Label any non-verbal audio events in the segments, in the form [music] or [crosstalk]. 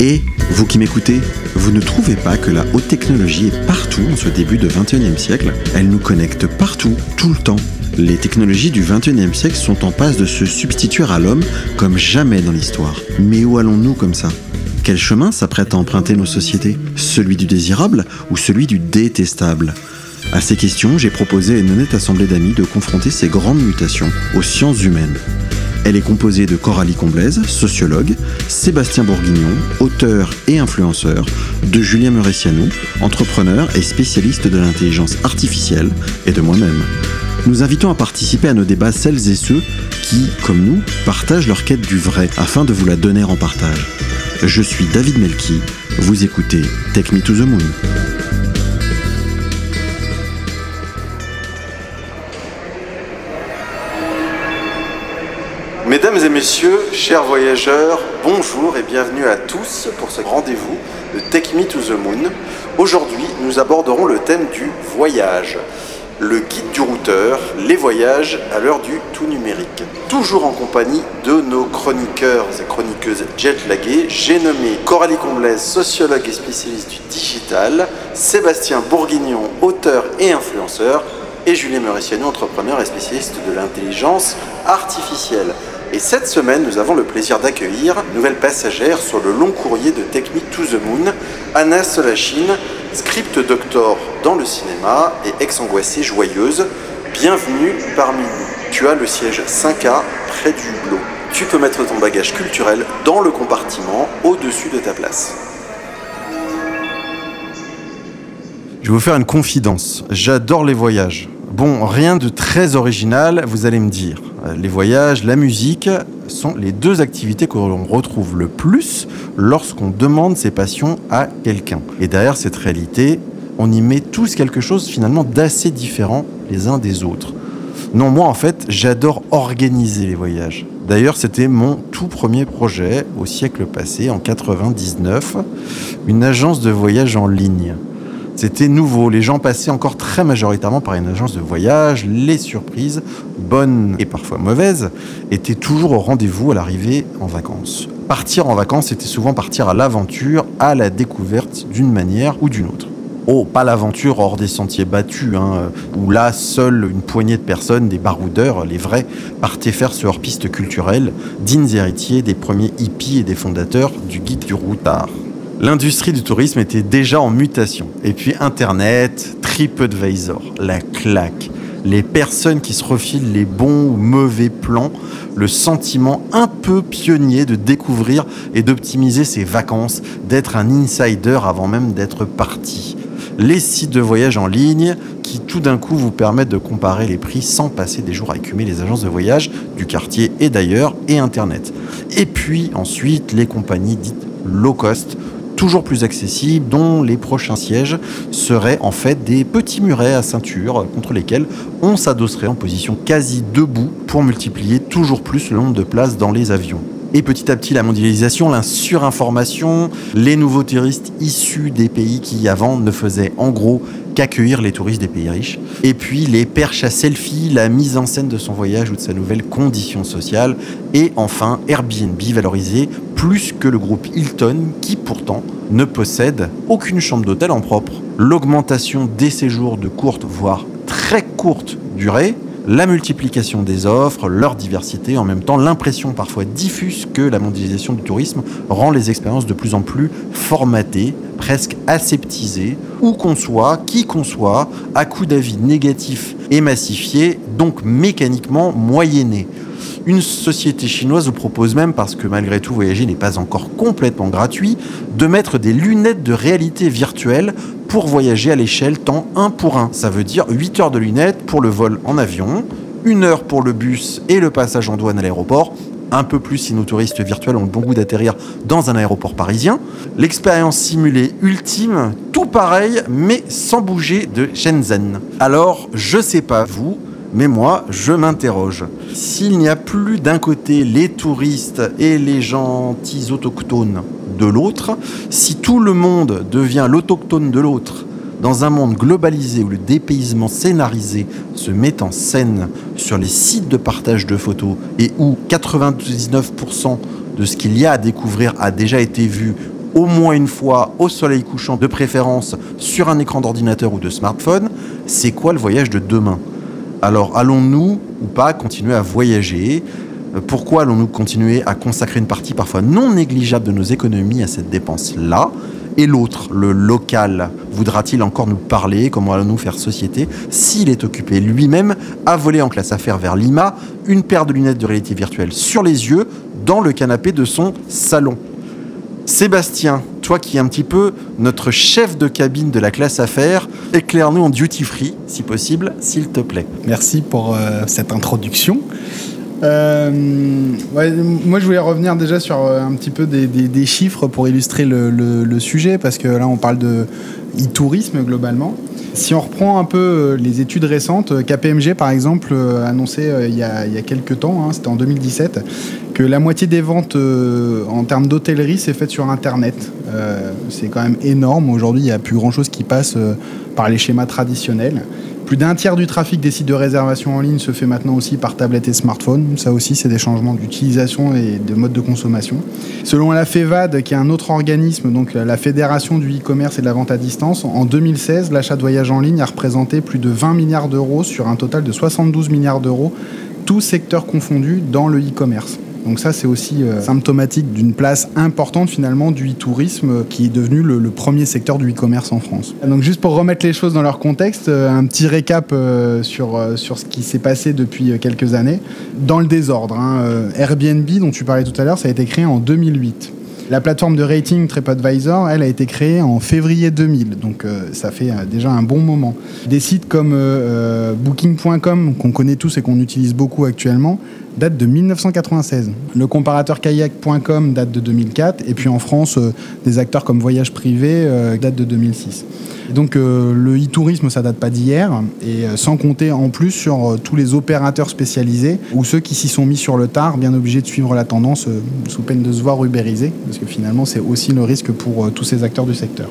Et vous qui m'écoutez, vous ne trouvez pas que la haute technologie est partout en ce début de 21e siècle? Elle nous connecte partout, tout le temps. Les technologies du 21e siècle sont en passe de se substituer à l'homme comme jamais dans l'histoire. Mais où allons-nous comme ça? Quel chemin s'apprête à emprunter nos sociétés? Celui du désirable ou celui du détestable? À ces questions, j'ai proposé à une honnête assemblée d'amis de confronter ces grandes mutations aux sciences humaines. Elle est composée de Coralie Comblaise, sociologue, Sébastien Bourguignon, auteur et influenceur, de Julien Muressiano, entrepreneur et spécialiste de l'intelligence artificielle, et de moi-même. Nous invitons à participer à nos débats celles et ceux qui, comme nous, partagent leur quête du vrai afin de vous la donner en partage. Je suis David Melki, vous écoutez Take Me to the Moon. Mesdames et messieurs, chers voyageurs, bonjour et bienvenue à tous pour ce rendez-vous de Take Me to the Moon. Aujourd'hui, nous aborderons le thème du voyage le guide du routeur, les voyages à l'heure du tout numérique. Toujours en compagnie de nos chroniqueurs et chroniqueuses jetlagués, j'ai nommé Coralie Comblaise, sociologue et spécialiste du digital, Sébastien Bourguignon, auteur et influenceur, et Julien Mauriciano, entrepreneur et spécialiste de l'intelligence artificielle. Et cette semaine, nous avons le plaisir d'accueillir nouvelle passagère sur le long courrier de Technique to the Moon, Anna Solachine, script doctor dans le cinéma et ex-angoissée joyeuse. Bienvenue parmi nous. Tu as le siège 5A près du hublot. Tu peux mettre ton bagage culturel dans le compartiment au-dessus de ta place. Je vais vous faire une confidence. J'adore les voyages. Bon, rien de très original, vous allez me dire. Les voyages, la musique sont les deux activités que l'on retrouve le plus lorsqu'on demande ses passions à quelqu'un. Et derrière cette réalité, on y met tous quelque chose finalement d'assez différent les uns des autres. Non, moi en fait, j'adore organiser les voyages. D'ailleurs, c'était mon tout premier projet au siècle passé, en 99, une agence de voyage en ligne. C'était nouveau. Les gens passaient encore très majoritairement par une agence de voyage. Les surprises, bonnes et parfois mauvaises, étaient toujours au rendez-vous à l'arrivée en vacances. Partir en vacances, c'était souvent partir à l'aventure, à la découverte d'une manière ou d'une autre. Oh, pas l'aventure hors des sentiers battus, hein, où là, seule une poignée de personnes, des baroudeurs, les vrais, partaient faire ce hors-piste culturel, dignes héritiers des premiers hippies et des fondateurs du guide du routard l'industrie du tourisme était déjà en mutation. Et puis Internet, TripAdvisor, la claque, les personnes qui se refilent les bons ou mauvais plans, le sentiment un peu pionnier de découvrir et d'optimiser ses vacances, d'être un insider avant même d'être parti. Les sites de voyage en ligne qui tout d'un coup vous permettent de comparer les prix sans passer des jours à écumer les agences de voyage du quartier et d'ailleurs et Internet. Et puis ensuite les compagnies dites low cost toujours plus accessibles, dont les prochains sièges seraient en fait des petits murets à ceinture contre lesquels on s'adosserait en position quasi debout pour multiplier toujours plus le nombre de places dans les avions. Et petit à petit, la mondialisation, la surinformation, les nouveaux touristes issus des pays qui avant ne faisaient en gros qu'accueillir les touristes des pays riches. Et puis les perches à selfie, la mise en scène de son voyage ou de sa nouvelle condition sociale. Et enfin Airbnb valorisé plus que le groupe Hilton qui pourtant ne possède aucune chambre d'hôtel en propre. L'augmentation des séjours de courte voire très courte durée la multiplication des offres, leur diversité, en même temps l'impression parfois diffuse que la mondialisation du tourisme rend les expériences de plus en plus formatées, presque aseptisées, où qu'on soit, qui qu'on soit, à coup d'avis négatifs et massifiés, donc mécaniquement moyennés. Une société chinoise vous propose même, parce que malgré tout voyager n'est pas encore complètement gratuit, de mettre des lunettes de réalité virtuelle pour voyager à l'échelle temps 1 pour 1. Ça veut dire 8 heures de lunettes pour le vol en avion, 1 heure pour le bus et le passage en douane à l'aéroport, un peu plus si nos touristes virtuels ont le bon goût d'atterrir dans un aéroport parisien. L'expérience simulée ultime, tout pareil, mais sans bouger de Shenzhen. Alors, je sais pas vous, mais moi, je m'interroge. S'il n'y a plus d'un côté les touristes et les gentils autochtones de l'autre, si tout le monde devient l'autochtone de l'autre, dans un monde globalisé où le dépaysement scénarisé se met en scène sur les sites de partage de photos et où 99% de ce qu'il y a à découvrir a déjà été vu au moins une fois au soleil couchant, de préférence sur un écran d'ordinateur ou de smartphone. C'est quoi le voyage de demain? Alors allons-nous ou pas continuer à voyager? Pourquoi allons-nous continuer à consacrer une partie parfois non négligeable de nos économies à cette dépense-là? Et l'autre, le local, voudra-t-il encore nous parler? Comment allons-nous faire société s'il est occupé lui-même à voler en classe affaires vers Lima, une paire de lunettes de réalité virtuelle sur les yeux, dans le canapé de son salon? Sébastien, qui es un petit peu notre chef de cabine de la classe affaires, éclaire-nous en duty free, si possible, s'il te plaît. Merci pour euh, cette introduction. Euh, moi, je voulais revenir déjà sur euh, un petit peu des, chiffres pour illustrer le, sujet, parce que là, on parle de e-tourisme globalement. Si on reprend un peu euh, les études récentes, KPMG par exemple a annoncé il y, a, quelques temps, hein, c'était en 2017, que la moitié des ventes en termes d'hôtellerie s'est faite sur Internet. c'est quand même énorme. Aujourd'hui, il n'y a plus grand chose qui passe par les schémas traditionnels. Plus d'un tiers du trafic des sites de réservation en ligne se fait maintenant aussi par tablette et smartphone. Ça aussi, c'est des changements d'utilisation et de mode de consommation. Selon la FEVAD, qui est un autre organisme, donc la Fédération du e-commerce et de la vente à distance, en 2016, l'achat de voyages en ligne a représenté plus de 20 milliards d'euros sur un total de 72 milliards d'euros, tous secteurs confondus, dans le e-commerce. Donc ça, c'est aussi euh, symptomatique d'une place importante finalement du e-tourisme qui est devenu le, premier secteur du e-commerce en France. Donc juste pour remettre les choses dans leur contexte, euh, un petit récap euh, sur, sur ce qui s'est passé depuis quelques années. Dans le désordre, hein, Airbnb dont tu parlais tout à l'heure, ça a été créé en 2008. La plateforme de rating TripAdvisor, elle a été créée en février 2000, donc ça fait déjà un bon moment. Des sites comme Booking.com, qu'on connaît tous et qu'on utilise beaucoup actuellement, date de 1996. Le comparateur kayak.com date de 2004. Et puis en France, euh, des acteurs comme Voyage Privé euh, date de 2006. donc euh, le e-tourisme, ça date pas d'hier. Et sans compter en plus sur tous les opérateurs spécialisés ou ceux qui s'y sont mis sur le tard, bien obligés de suivre la tendance sous peine de se voir. Parce que finalement, c'est aussi le risque pour tous ces acteurs du secteur.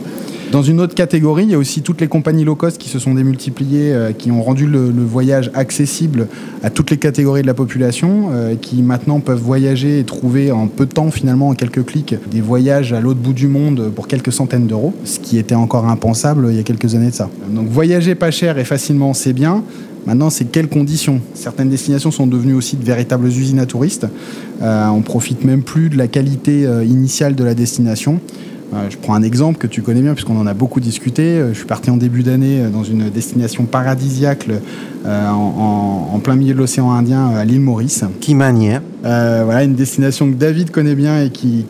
Dans une autre catégorie, il y a aussi toutes les compagnies low cost qui se sont démultipliées, euh, qui ont rendu le, voyage accessible à toutes les catégories de la population, euh, qui maintenant peuvent voyager et trouver en peu de temps, finalement, en quelques clics, des voyages à l'autre bout du monde pour quelques centaines d'euros, ce qui était encore impensable il y a quelques années de ça. Donc voyager pas cher et facilement, c'est bien. Maintenant, c'est quelles conditions? Certaines destinations sont devenues aussi de véritables usines à touristes. Euh, on profite même plus de la qualité initiale de la destination. Euh, je prends un exemple que tu connais bien puisqu'on en a beaucoup discuté. Euh, je suis parti en début d'année euh, dans une destination paradisiaque en, plein milieu de l'océan Indien à l'île Maurice. Qui manière Voilà, une destination que David connaît bien et qui,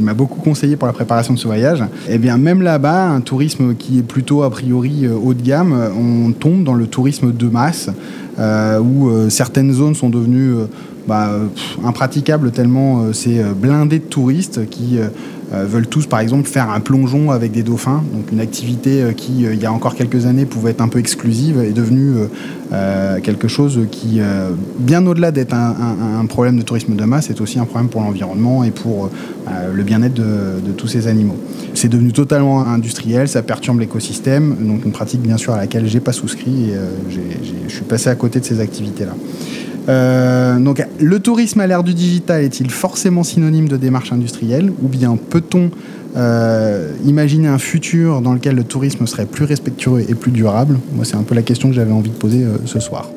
m'a beaucoup conseillé pour la préparation de ce voyage. Et eh bien même là-bas, un tourisme qui est plutôt a priori haut de gamme, on tombe dans le tourisme de masse où certaines zones sont devenues bah, impraticables tellement c'est blindé de touristes qui euh, veulent tous, par exemple, faire un plongeon avec des dauphins. Donc une activité euh, qui, euh, il y a encore quelques années, pouvait être un peu exclusive, est devenue quelque chose qui, bien au-delà d'être un, problème de tourisme de masse, est aussi un problème pour l'environnement et pour le bien-être de, tous ces animaux. C'est devenu totalement industriel, ça perturbe l'écosystème, donc une pratique bien sûr à laquelle j'ai pas souscrit et je suis passé à côté de ces activités-là. Euh, donc, le tourisme à l'ère du digital est-il forcément synonyme de démarche industrielle ou bien peut-on euh, imaginer un futur dans lequel le tourisme serait plus respectueux et plus durable? Moi, c'est un peu la question que j'avais envie de poser euh, ce soir.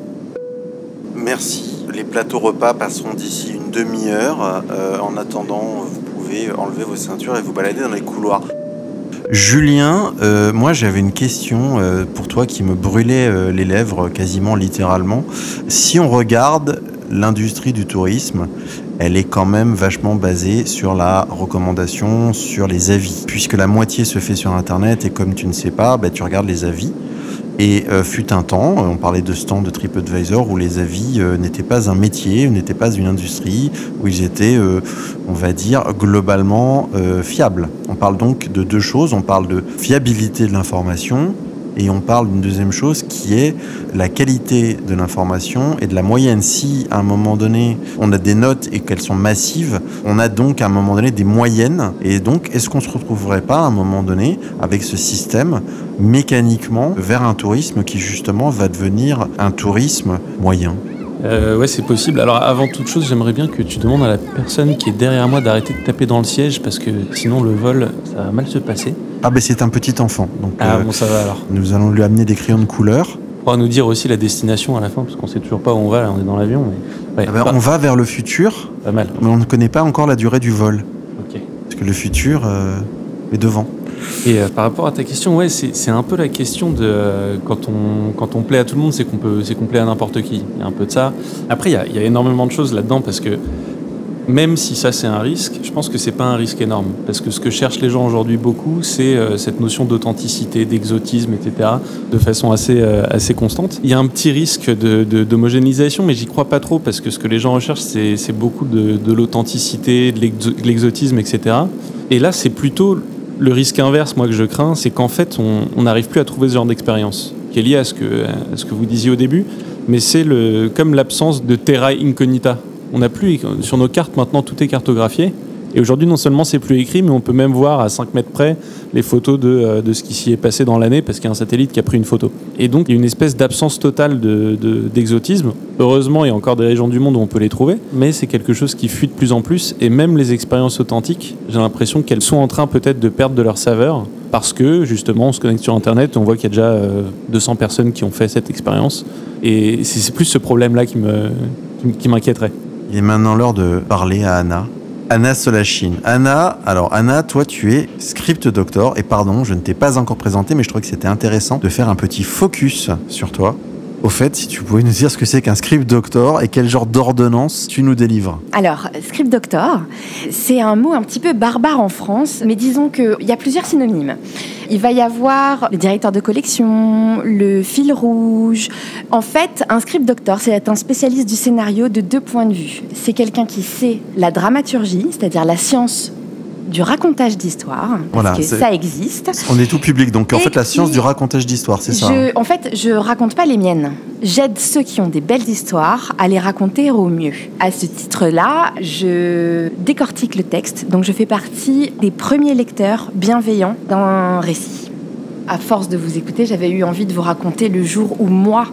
Merci. Les plateaux repas passeront d'ici une demi-heure. en attendant, vous pouvez enlever vos ceintures et vous balader dans les couloirs. Julien, euh, moi j'avais une question euh, pour toi qui me brûlait euh, les lèvres quasiment littéralement. Si on regarde l'industrie du tourisme, elle est quand même vachement basée sur la recommandation, sur les avis. Puisque la moitié se fait sur Internet et comme tu ne sais pas, bah, tu regardes les avis. Et euh, fut un temps, euh, on parlait de stand de TripAdvisor où les avis euh, n'étaient pas un métier, n'étaient pas une industrie, où ils étaient, on va dire, globalement fiables. On parle donc de deux choses. On parle de fiabilité de l'information et on parle d'une deuxième chose qui est la qualité de l'information et de la moyenne. Si à un moment donné on a des notes et qu'elles sont massives, on a donc à un moment donné des moyennes. Et donc est-ce qu'on se retrouverait pas à un moment donné avec ce système mécaniquement vers un tourisme qui justement va devenir un tourisme moyen? Euh, ouais, c'est possible. Alors, avant toute chose, j'aimerais bien que tu demandes à la personne qui est derrière moi d'arrêter de taper dans le siège parce que sinon le vol, ça va mal se passer. Ah, ben c'est un petit enfant. Donc, Ah euh, bon, ça va alors. nous allons lui amener des crayons de couleur. On pourra nous dire aussi la destination à la fin parce qu'on sait toujours pas où on va. Là, on est dans l'avion. Mais... Ouais, Ah ben, pas, on va vers le futur, pas mal. mais on ne connaît pas encore la durée du vol. Parce que le futur euh, est devant. Et euh, par rapport à ta question, ouais, c'est un peu la question de euh, quand on quand on plaît à tout le monde, c'est qu'on qu'on plaît à n'importe qui. Il y a un peu de ça. Après, il y a, il y a énormément de choses là-dedans parce que même si ça c'est un risque, je pense que c'est pas un risque énorme parce que ce que cherchent les gens aujourd'hui beaucoup, c'est euh, cette notion d'authenticité, d'exotisme, etc. de façon assez euh, assez constante. Il y a un petit risque de de- d'homogénéisation, mais j'y crois pas trop parce que ce que les gens recherchent, c'est beaucoup de, de l'authenticité, de l'exo- de l'exotisme, etc. Et là, c'est plutôt le risque inverse, moi, que je crains, c'est qu'en fait, on n'arrive plus à trouver ce genre d'expérience, qui est lié à ce que, à ce que vous disiez au début, mais c'est comme l'absence de terra incognita. On n'a plus, sur nos cartes maintenant, tout est cartographié. Et aujourd'hui, non seulement c'est plus écrit, mais on peut même voir à 5 mètres près les photos de, euh, de ce qui s'y est passé dans l'année parce qu'il y a un satellite qui a pris une photo. Et donc, il y a une espèce d'absence totale de- de- d'exotisme. Heureusement, il y a encore des régions du monde où on peut les trouver, mais c'est quelque chose qui fuit de plus en plus. Et même les expériences authentiques, j'ai l'impression qu'elles sont en train peut-être de perdre de leur saveur parce que justement, on se connecte sur Internet, on voit qu'il y a déjà euh, 200 personnes qui ont fait cette expérience. Et c'est plus ce problème-là qui me- qui m'inquiéterait. Il est maintenant l'heure de parler à Anna. Anna Solachine. Anna, alors Anna, toi tu es script doctor et pardon, je ne t'ai pas encore présenté mais je trouvais que c'était intéressant de faire un petit focus sur toi. Au fait, si tu pouvais nous dire ce que c'est qu'un script doctor et quel genre d'ordonnance tu nous délivres. Alors, script doctor, c'est un mot un petit peu barbare en France, mais disons qu'il y a plusieurs synonymes. Il va y avoir le directeur de collection, le fil rouge. En fait, un script doctor, c'est un spécialiste du scénario de deux points de vue. C'est quelqu'un qui sait la dramaturgie, c'est-à-dire la science du racontage d'histoire, parce Voilà, que ça existe. On est tout public, donc en Et fait la science du racontage d'histoire, c'est ça hein en fait, je raconte pas les miennes. J'aide ceux qui ont des belles histoires à les raconter au mieux. À ce titre-là, je décortique le texte, donc je fais partie des premiers lecteurs bienveillants d'un récit. À force de vous écouter, j'avais eu envie de vous raconter le jour où moi,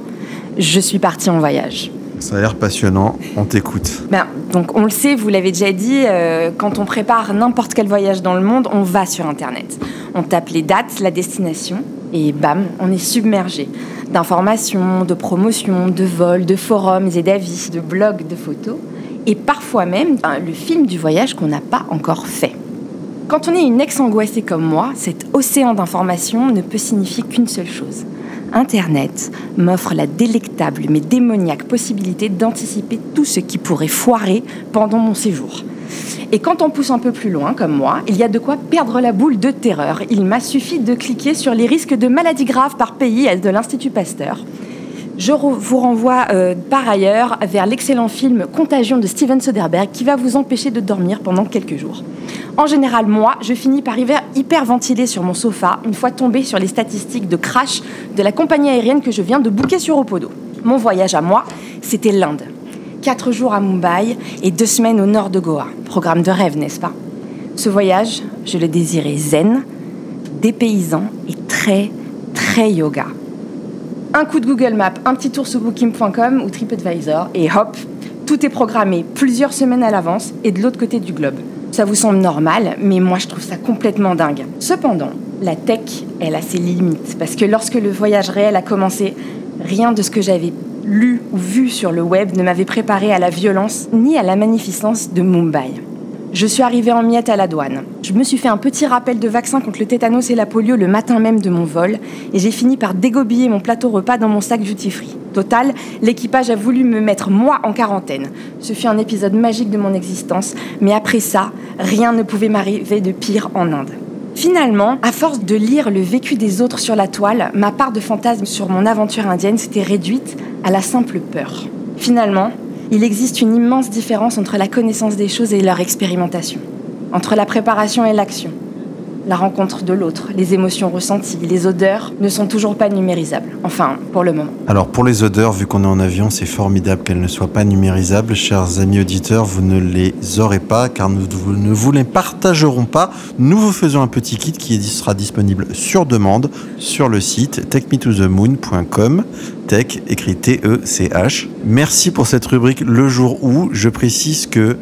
je suis partie en voyage. Ça a l'air passionnant, on t'écoute. Ben, donc on le sait, vous l'avez déjà dit, euh, quand on prépare n'importe quel voyage dans le monde, on va sur Internet. On tape les dates, la destination, et bam, on est submergé d'informations, de promotions, de vols, de forums et d'avis, de blogs, de photos, et parfois même ben, le film du voyage qu'on n'a pas encore fait. Quand on est une ex-angoissée comme moi, cet océan d'informations ne peut signifier qu'une seule chose. Internet m'offre la délectable mais démoniaque possibilité d'anticiper tout ce qui pourrait foirer pendant mon séjour. Et quand on pousse un peu plus loin, comme moi, il y a de quoi perdre la boule de terreur. Il m'a suffi de cliquer sur les risques de maladies graves par pays de l'Institut Pasteur. Je vous renvoie euh, par ailleurs vers l'excellent film Contagion de Steven Soderbergh qui va vous empêcher de dormir pendant quelques jours. En général, moi, je finis par hyper, hyperventiler sur mon sofa une fois tombé sur les statistiques de crash de la compagnie aérienne que je viens de booker sur Opodo. Mon voyage à moi, c'était l'Inde. Quatre jours à Mumbai et deux semaines au nord de Goa. Programme de rêve, n'est-ce pas? Ce voyage, je le désirais zen, dépaysant et très, très yoga. Un coup de Google Maps, un petit tour sur booking.com ou TripAdvisor et hop, tout est programmé plusieurs semaines à l'avance et de l'autre côté du globe. Ça vous semble normal, mais moi je trouve ça complètement dingue. Cependant, la tech, elle a ses limites parce que lorsque le voyage réel a commencé, rien de ce que j'avais lu ou vu sur le web ne m'avait préparé à la violence ni à la magnificence de Mumbai. Je suis arrivée en miettes à la douane. Je me suis fait un petit rappel de vaccin contre le tétanos et la polio le matin même de mon vol et j'ai fini par dégobiller mon plateau repas dans mon sac duty free. Total, l'équipage a voulu me mettre moi en quarantaine. Ce fut un épisode magique de mon existence, mais après ça, rien ne pouvait m'arriver de pire en Inde. Finalement, à force de lire le vécu des autres sur la toile, ma part de fantasme sur mon aventure indienne s'était réduite à la simple peur. Finalement, il existe une immense différence entre la connaissance des choses et leur expérimentation, entre la préparation et l'action. La rencontre de l'autre, les émotions ressenties, les odeurs ne sont toujours pas numérisables. Enfin, pour le moment. Alors pour les odeurs, vu qu'on est en avion, c'est formidable qu'elles ne soient pas numérisables. Chers amis auditeurs, vous ne les aurez pas car nous ne vous les partagerons pas. Nous vous faisons un petit kit qui sera disponible sur demande sur le site techmetothemoon.com. Tech écrit T-E-C-H. Merci pour cette rubrique Le jour où. Je précise que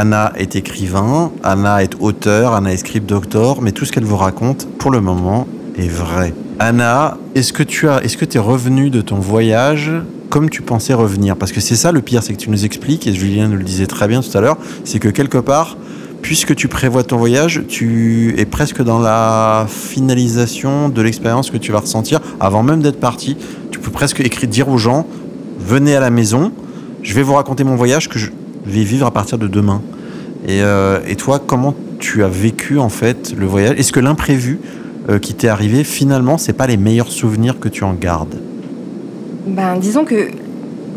Anna est écrivain, Anna est auteur, Anna est script doctor, mais tout ce qu'elle vous raconte, pour le moment, est vrai. Anna, est-ce que tu as, est-ce que es revenu de ton voyage comme tu pensais revenir? Parce que c'est ça le pire, c'est que tu nous expliques, et Julien nous le disait très bien tout à l'heure, c'est que quelque part, puisque tu prévois ton voyage, tu es presque dans la finalisation de l'expérience que tu vas ressentir avant même d'être parti. Tu peux presque écrire, dire aux gens, venez à la maison, je vais vous raconter mon voyage que je, vivre à partir de demain. Euh, et, toi, comment tu as vécu en fait le voyage? Est-ce que l'imprévu euh, qui t'est arrivé, finalement, c'est pas les meilleurs souvenirs que tu en gardes? Ben, disons que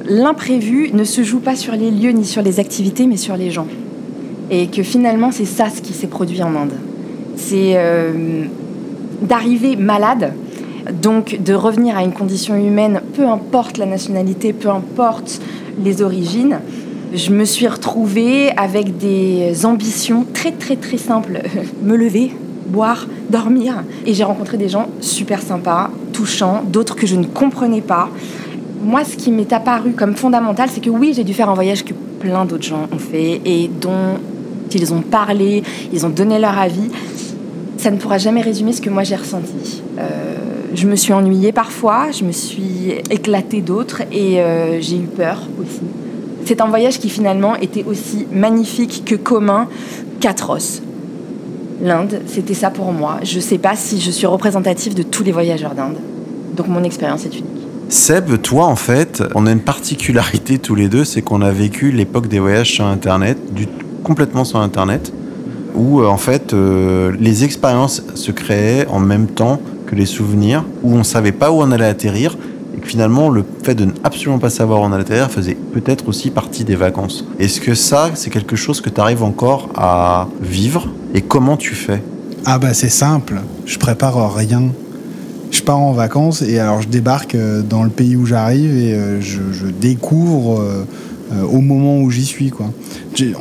l'imprévu ne se joue pas sur les lieux ni sur les activités, mais sur les gens. Et que finalement, c'est ça ce qui s'est produit en Inde. C'est euh, d'arriver malade, donc de revenir à une condition humaine, peu importe la nationalité, peu importe les origines, je me suis retrouvée avec des ambitions très très très simples. [laughs] me lever, boire, dormir. Et j'ai rencontré des gens super sympas, touchants, d'autres que je ne comprenais pas. Moi, ce qui m'est apparu comme fondamental, c'est que oui, j'ai dû faire un voyage que plein d'autres gens ont fait et dont ils ont parlé, ils ont donné leur avis. Ça ne pourra jamais résumer ce que moi j'ai ressenti. Euh, je me suis ennuyée parfois, je me suis éclatée d'autres et euh, j'ai eu peur aussi. C'est un voyage qui finalement était aussi magnifique que commun qu'atroce. L'Inde, c'était ça pour moi. Je ne sais pas si je suis représentative de tous les voyageurs d'Inde. Donc mon expérience est unique. Seb, toi en fait, on a une particularité tous les deux, c'est qu'on a vécu l'époque des voyages sur Internet, du, complètement sur Internet, où euh, en fait euh, les expériences se créaient en même temps que les souvenirs, où on ne savait pas où on allait atterrir, finalement, le fait de ne absolument pas savoir où on allait faisait peut-être aussi partie des vacances. Est-ce que ça, c'est quelque chose que tu arrives encore à vivre Et comment tu fais? Ah bah c'est simple, je prépare rien. Je pars en vacances et alors je débarque euh, dans le pays où j'arrive et euh, je, découvre euh, au moment où j'y suis. Quoi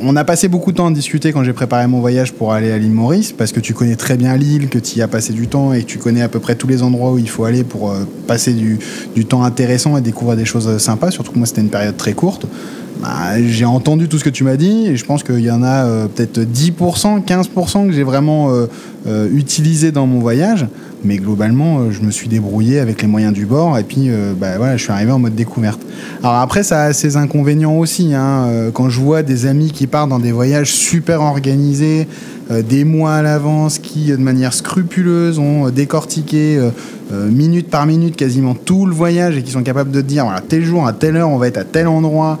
on a passé beaucoup de temps à discuter quand j'ai préparé mon voyage pour aller à l'île Maurice, parce que tu connais très bien l'île, que tu y as passé du temps et que tu connais à peu près tous les endroits où il faut aller pour euh, passer du, temps intéressant et découvrir des choses sympas, surtout que moi c'était une période très courte. Bah, j'ai entendu tout ce que tu m'as dit et je pense qu'il y en a euh, peut-être 10%, 15% que j'ai vraiment euh, utilisé dans mon voyage. Mais globalement, je me suis débrouillé avec les moyens du bord et puis bah, voilà, je suis arrivé en mode découverte. Alors après, ça a ses inconvénients aussi. Hein. Quand je vois des amis qui partent dans des voyages super organisés, euh, des mois à l'avance, qui de manière scrupuleuse ont euh, décortiqué euh, minute par minute quasiment tout le voyage et qui sont capables de dire voilà, tel jour, à telle heure, on va être à tel endroit.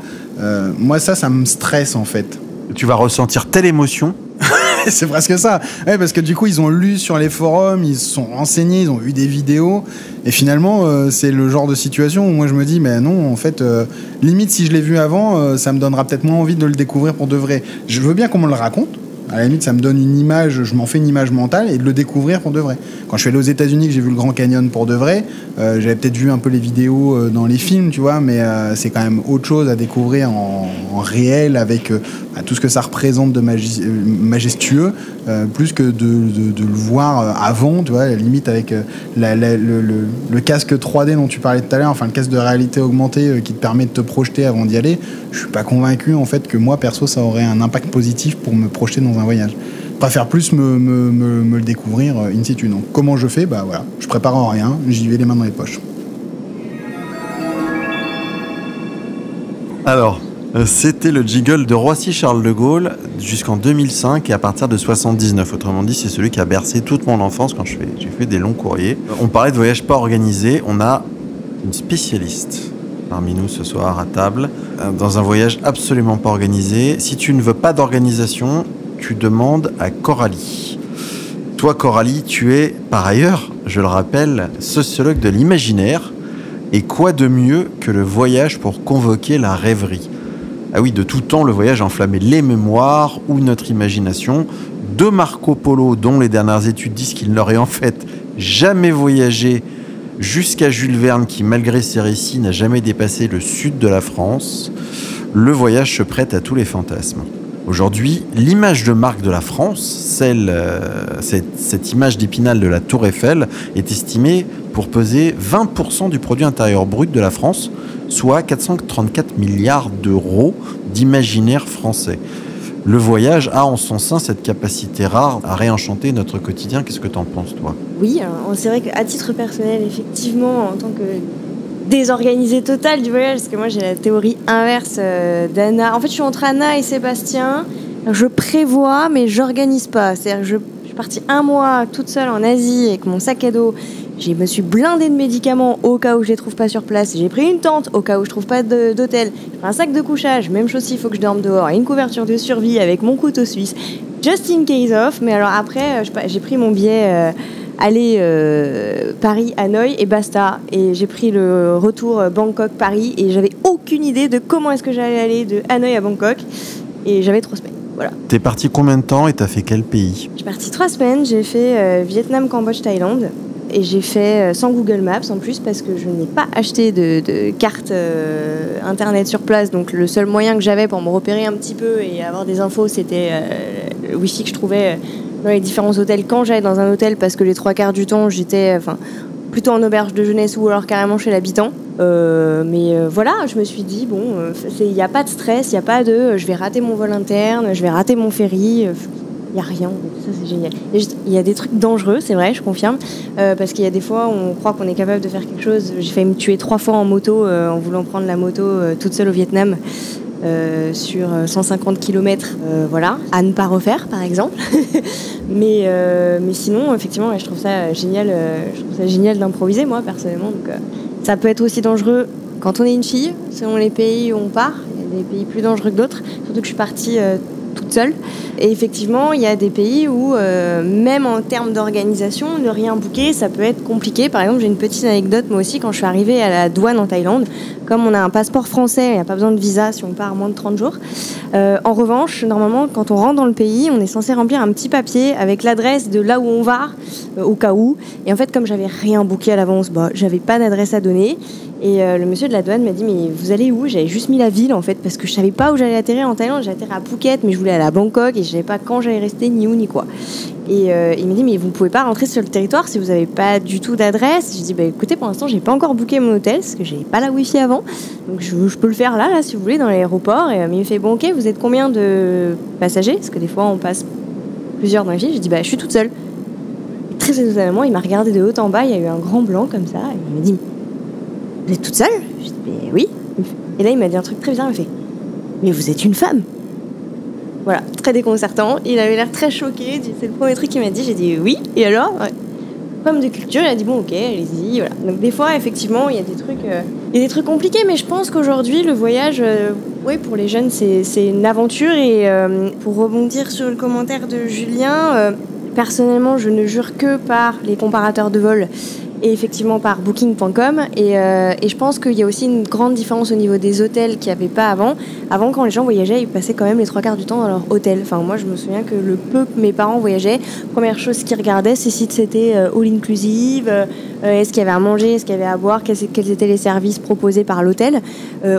moi, ça, ça me stresse en fait. Tu vas ressentir telle émotion [laughs] c'est presque ça. parce que du coup, ils ont lu sur les forums, ils se sont renseignés, ils ont vu des vidéos. Et finalement, euh, c'est le genre de situation où moi je me dis, mais non, en fait, euh, limite, si je l'ai vu avant, euh, ça me donnera peut-être moins envie de le découvrir pour de vrai. Je veux bien qu'on me le raconte. À la limite, ça me donne une image, je m'en fais une image mentale et de le découvrir pour de vrai. Quand je suis allé aux États-Unis, que j'ai vu le Grand Canyon pour de vrai, j'avais peut-être vu un peu les vidéos dans les films, tu vois, mais c'est quand même autre chose à découvrir en, réel avec tout ce que ça représente de euh, majestueux, euh, plus que de, le voir euh, avant, tu vois, la limite avec le, casque 3D dont tu parlais tout à l'heure, enfin le casque de réalité augmentée qui te permet de te projeter avant d'y aller. Je suis pas convaincu en fait que moi perso ça aurait un impact positif pour me projeter dans un voyage. Je préfère plus me, le découvrir in situ. Donc comment je fais? Bah voilà, je prépare rien, j'y vais les mains dans les poches. Alors, euh, c'était le jiggle de Roissy-Charles de Gaulle jusqu'en 2005 et à partir de 79. Autrement dit, c'est celui qui a bercé toute mon enfance quand j'ai fait des longs courriers. On parlait de voyage pas organisé. On a une spécialiste parmi nous ce soir à table euh, dans un voyage absolument pas organisé. Si tu ne veux pas d'organisation, tu demandes à Coralie. Toi, Coralie, tu es par ailleurs, je le rappelle, sociologue de l'imaginaire. Et quoi de mieux que le voyage pour convoquer la rêverie? Ah oui, de tout temps, le voyage a enflammé les mémoires ou notre imagination, de Marco Polo, dont les dernières études disent qu'il n'aurait en fait jamais voyagé jusqu'à Jules Verne, qui malgré ses récits n'a jamais dépassé le sud de la France, le voyage se prête à tous les fantasmes. Aujourd'hui, l'image de marque de la France, celle, euh, cette, cette image d'épinal de la Tour Eiffel, est estimée pour peser 20% du produit intérieur brut de la France, soit 434 milliards d'euros d'imaginaire français. Le voyage a en son sein cette capacité rare à réenchanter notre quotidien. Qu'est-ce que tu en penses, toi? Oui, c'est vrai qu'à titre personnel, effectivement, en tant que désorganisée totale du voyage, parce que moi j'ai la théorie inverse euh, d'Anna. En fait, je suis entre Anna et Sébastien. Je prévois, mais j'organise pas. C'est-à-dire je, je suis partie un mois toute seule en Asie avec mon sac à dos. Je me suis blindée de médicaments au cas où je les trouve pas sur place. J'ai pris une tente au cas où je trouve pas d'hôtel. Un sac de couchage, même chose s'il faut que je dorme dehors, et une couverture de survie avec mon couteau suisse. Just in case of. Mais alors après, euh, j'ai pris mon billet euh, aller euh, Paris Hanoï et basta. Et j'ai pris le retour euh, Bangkok Paris et j'avais aucune idée de comment est-ce que j'allais aller de Hanoï à Bangkok. Et j'avais trois semaines. Voilà. T'es parti combien de temps et t'as fait quel pays? Je suis partie trois semaines, j'ai fait euh, Vietnam, Cambodge, Thaïlande. Et j'ai fait euh, sans Google Maps en plus parce que je n'ai pas acheté de, de carte internet sur place. Donc le seul moyen que j'avais pour me repérer un petit peu et avoir des infos, c'était le wifi que je trouvais dans les différents hôtels quand j'allais dans un hôtel parce que les trois quarts du temps j'étais enfin plutôt en auberge de jeunesse ou alors carrément chez l'habitant. Euh, mais euh, voilà, je me suis dit, bon, euh, il n'y a pas de stress, il n'y a pas de je vais rater mon vol interne, je vais rater mon ferry. il n'y a rien, ça c'est génial. Il y, a des trucs dangereux, c'est vrai, je confirme, parce qu'il y a des fois où on croit qu'on est capable de faire quelque chose. J'ai failli me tuer trois fois en moto en voulant prendre la moto toute seule au Vietnam. Euh, sur euh, 150 km, voilà, à ne pas refaire par exemple. [laughs] mais, euh, sinon, effectivement, je trouve ça génial, euh, je trouve ça génial d'improviser moi personnellement. Euh, ça peut être aussi dangereux quand on est une fille, selon les pays où on part. Il y a des pays plus dangereux que d'autres, surtout que je suis partie euh, toute seule. Et effectivement, il y a des pays où, euh, même en termes d'organisation, ne rien booker, ça peut être compliqué. Par exemple, j'ai une petite anecdote, moi aussi, quand je suis arrivée à la douane en Thaïlande, comme on a un passeport français, il n'y a pas besoin de visa si on part moins de 30 jours. Euh, en revanche, normalement, quand on rentre dans le pays, on est censé remplir un petit papier avec l'adresse de là où on va, euh, au cas où. Et en fait, comme j'avais rien booké à l'avance, bah, j'avais pas d'adresse à donner. Et euh, le monsieur de la douane m'a dit mais vous allez où? J'avais juste mis la ville en fait parce que je savais pas où j'allais atterrir en Thaïlande. J'atterrais à Phuket mais je voulais aller à Bangkok et je savais pas quand j'allais rester ni où ni quoi. Et euh, il m'a dit mais vous pouvez pas rentrer sur le territoire si vous avez pas du tout d'adresse. J'ai dit bah écoutez pour l'instant j'ai pas encore booké mon hôtel parce que j'avais pas la wifi avant. Donc je, peux le faire là si vous voulez dans l'aéroport. Et euh, il me fait bon ok vous êtes combien de passagers? Parce que des fois on passe plusieurs dans la. J'ai dit bah je suis toute seule. Très étonnamment il m'a regardé de haut en bas. Il y a eu un grand blanc comme ça. Et il m'a dit vous êtes toute seule Je dis, mais oui. Et là, il m'a dit un truc très bizarre. Il m'a fait, mais vous êtes une femme Voilà, très déconcertant. Il avait l'air très choqué. C'est le premier truc qu'il m'a dit. J'ai dit, oui. Et alors. Problème de culture, il a dit, bon, ok, allez-y. Voilà. Donc, des fois, effectivement, il y a des trucs, euh, il y a des trucs compliqués, mais je pense qu'aujourd'hui, le voyage, euh, oui, pour les jeunes, c'est une aventure. Et euh, pour rebondir sur le commentaire de Julien, personnellement, je ne jure que par les comparateurs de vol et effectivement par booking.com. Et, euh, et je pense qu'il y a aussi une grande différence au niveau des hôtels qu'il n'y avait pas avant. Avant, quand les gens voyageaient, ils passaient quand même les trois quarts du temps dans leur hôtel. Enfin, moi, je me souviens que le peu que mes parents voyageaient, première chose qu'ils regardaient, c'est si c'était euh, all inclusive, euh, est-ce qu'il y avait à manger, est-ce qu'il y avait à boire, quels, étaient les services proposés par l'hôtel.